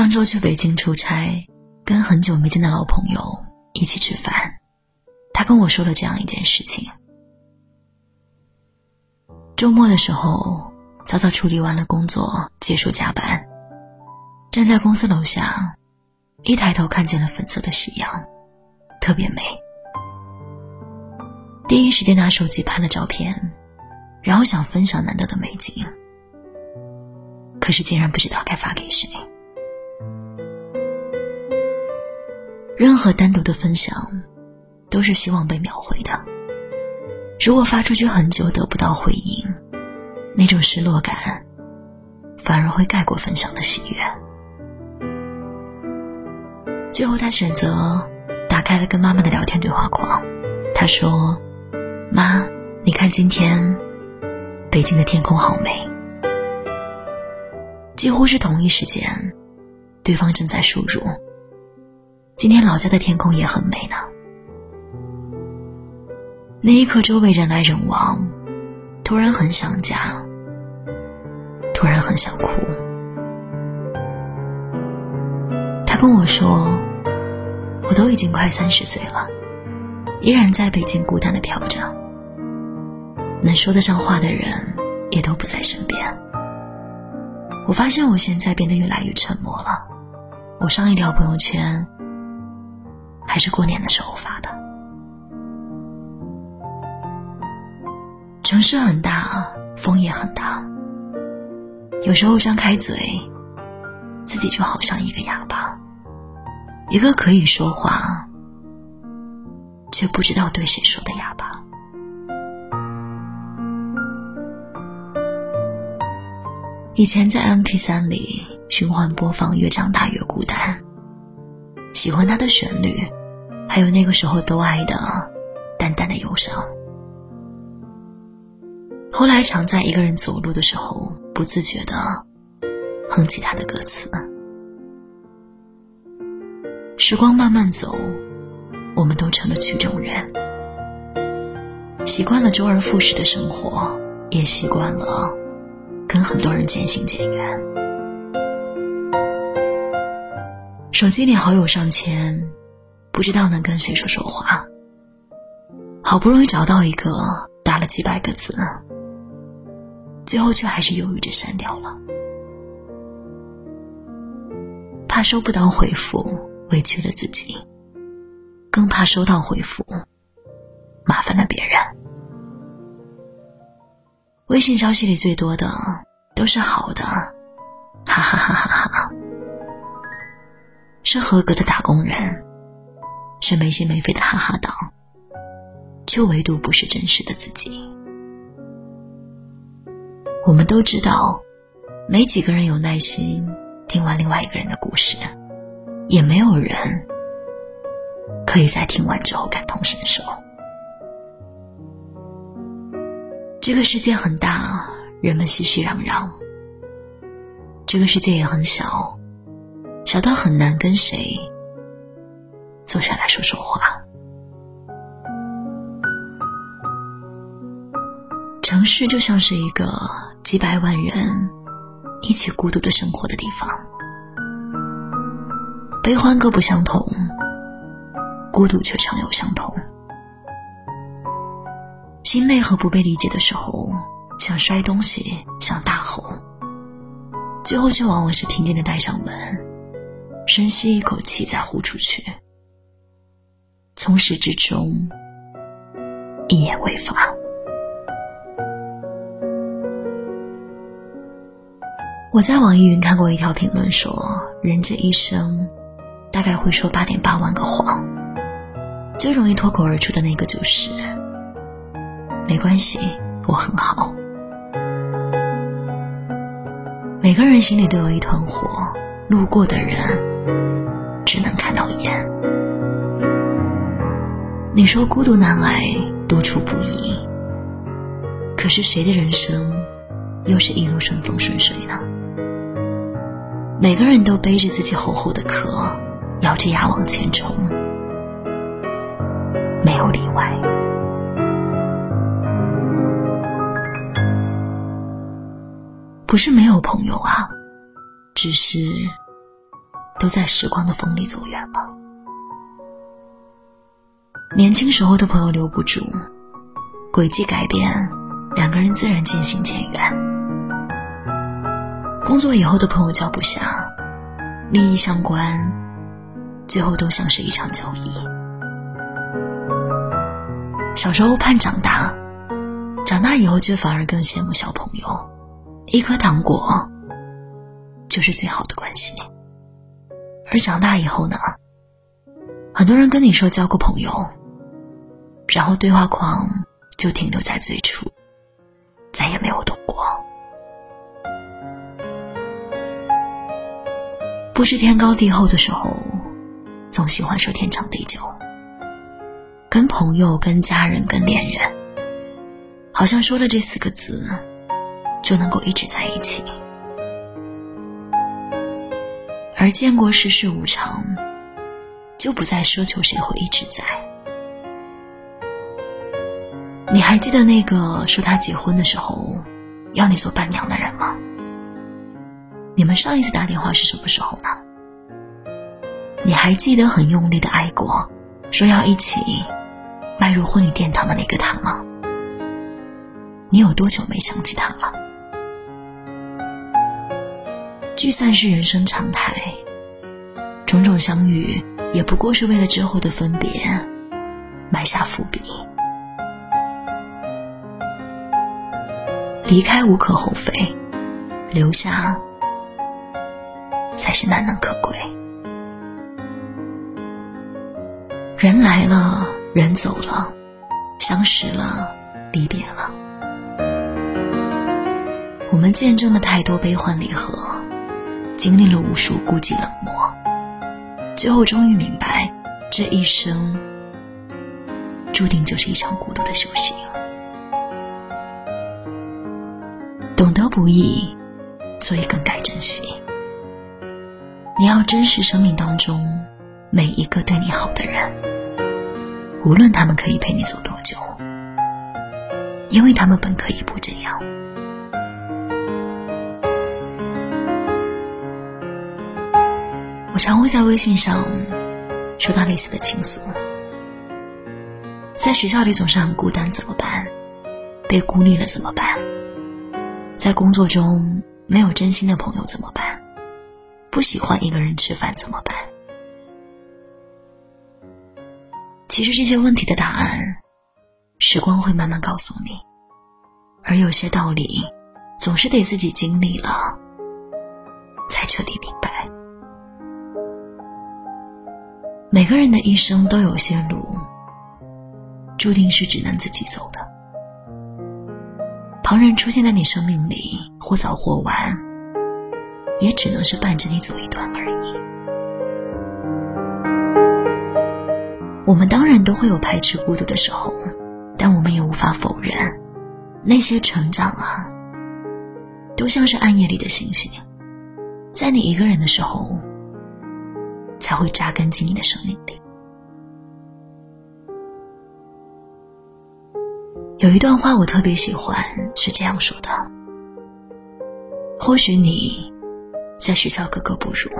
上周去北京出差，跟很久没见的老朋友一起吃饭，他跟我说了这样一件事情：周末的时候，早早处理完了工作，结束加班，站在公司楼下，一抬头看见了粉色的夕阳，特别美。第一时间拿手机拍了照片，然后想分享难得的美景，可是竟然不知道该发给谁。任何单独的分享，都是希望被秒回的。如果发出去很久得不到回应，那种失落感，反而会盖过分享的喜悦。最后，他选择打开了跟妈妈的聊天对话框。他说：“妈，你看今天北京的天空好美。”几乎是同一时间，对方正在输入。今天老家的天空也很美呢。那一刻，周围人来人往，突然很想家，突然很想哭。他跟我说：“我都已经快三十岁了，依然在北京孤单的飘着，能说得上话的人也都不在身边。我发现我现在变得越来越沉默了。我上一条朋友圈。”还是过年的时候发的。城市很大，风也很大。有时候张开嘴，自己就好像一个哑巴，一个可以说话，却不知道对谁说的哑巴。以前在 M P 三里循环播放《越长大越孤单》，喜欢它的旋律。还有那个时候都爱的淡淡的忧伤。后来常在一个人走路的时候，不自觉的哼起他的歌词。时光慢慢走，我们都成了曲中人，习惯了周而复始的生活，也习惯了跟很多人渐行渐远。手机里好友上千。不知道能跟谁说说话，好不容易找到一个，打了几百个字，最后却还是犹豫着删掉了，怕收不到回复委屈了自己，更怕收到回复麻烦了别人。微信消息里最多的都是好的，哈哈哈哈哈，是合格的打工人。是没心没肺的哈哈道，却唯独不是真实的自己。我们都知道，没几个人有耐心听完另外一个人的故事，也没有人可以在听完之后感同身受。这个世界很大，人们熙熙攘攘；这个世界也很小，小到很难跟谁。坐下来说说话。城市就像是一个几百万人一起孤独的生活的地方，悲欢各不相同，孤独却常有相同。心累和不被理解的时候，想摔东西，想大吼，最后却往往是平静的带上门，深吸一口气，再呼出去。从始至终，一言未发。我在网易云看过一条评论，说人这一生大概会说八点八万个谎，最容易脱口而出的那个就是没关系，我很好。每个人心里都有一团火，路过的人你说孤独难挨，独处不易。可是谁的人生又是一路顺风顺水呢？每个人都背着自己厚厚的壳，咬着牙往前冲，没有例外。不是没有朋友啊，只是都在时光的风里走远了。年轻时候的朋友留不住，轨迹改变，两个人自然渐行渐远。工作以后的朋友交不下，利益相关，最后都像是一场交易。小时候盼长大，长大以后却反而更羡慕小朋友，一颗糖果就是最好的关系。而长大以后呢，很多人跟你说交过朋友，然后对话框就停留在最初，再也没有动过。不知天高地厚的时候，总喜欢说天长地久。跟朋友、跟家人、跟恋人，好像说了这四个字，就能够一直在一起。而见过世事无常，就不再奢求谁会一直在。你还记得那个说他结婚的时候要你做伴娘的人吗？你们上一次打电话是什么时候呢？你还记得很用力的爱过，说要一起迈入婚礼殿堂的那个他吗？你有多久没想起他了？聚散是人生常态，种种相遇也不过是为了之后的分别埋下伏笔。离开无可厚非，留下才是难能可贵。人来了，人走了，相识了，离别了，我们见证了太多悲欢离合。经历了无数孤寂冷漠，最后终于明白，这一生注定就是一场孤独的修行。懂得不易，所以更该珍惜。你要珍视生命当中每一个对你好的人，无论他们可以陪你走多久，因为他们本可以不这样。我常会在微信上收到类似的倾诉，在学校里总是很孤单，怎么办？被孤立了怎么办？在工作中没有真心的朋友怎么办？不喜欢一个人吃饭怎么办？其实这些问题的答案，时光会慢慢告诉你，而有些道理，总是得自己经历了，才彻底明白。每个人的一生都有些路，注定是只能自己走的。旁人出现在你生命里，或早或晚，也只能是伴着你走一段而已。我们当然都会有排斥孤独的时候，但我们也无法否认，那些成长啊，都像是暗夜里的星星，在你一个人的时候。才会扎根进你的生命里。有一段话我特别喜欢，是这样说的：或许你在学校格格不入，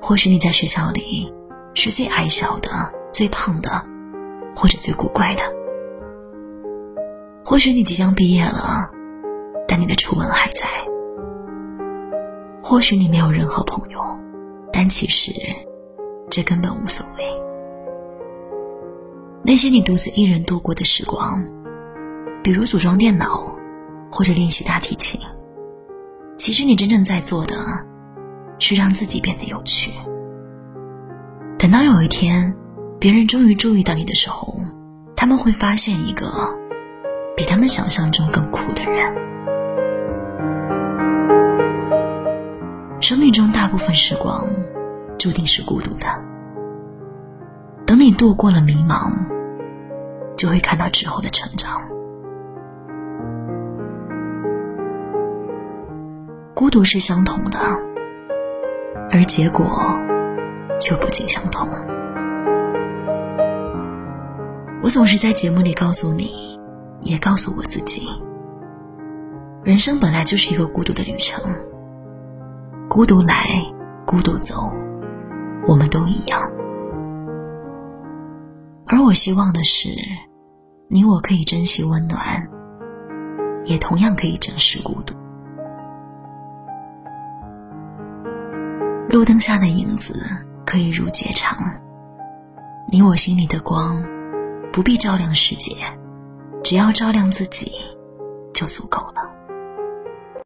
或许你在学校里是最矮小的、最胖的，或者最古怪的；或许你即将毕业了，但你的初吻还在；或许你没有任何朋友。但其实，这根本无所谓。那些你独自一人度过的时光，比如组装电脑，或者练习大提琴，其实你真正在做的，是让自己变得有趣。等到有一天，别人终于注意到你的时候，他们会发现一个比他们想象中更酷的人。生命中大部分时光。注定是孤独的。等你度过了迷茫，就会看到之后的成长。孤独是相同的，而结果却不尽相同。我总是在节目里告诉你，也告诉我自己，人生本来就是一个孤独的旅程。孤独来。孤独走，我们都一样。而我希望的是，你我可以珍惜温暖，也同样可以正视孤独。路灯下的影子可以如结肠，你我心里的光不必照亮世界，只要照亮自己就足够了。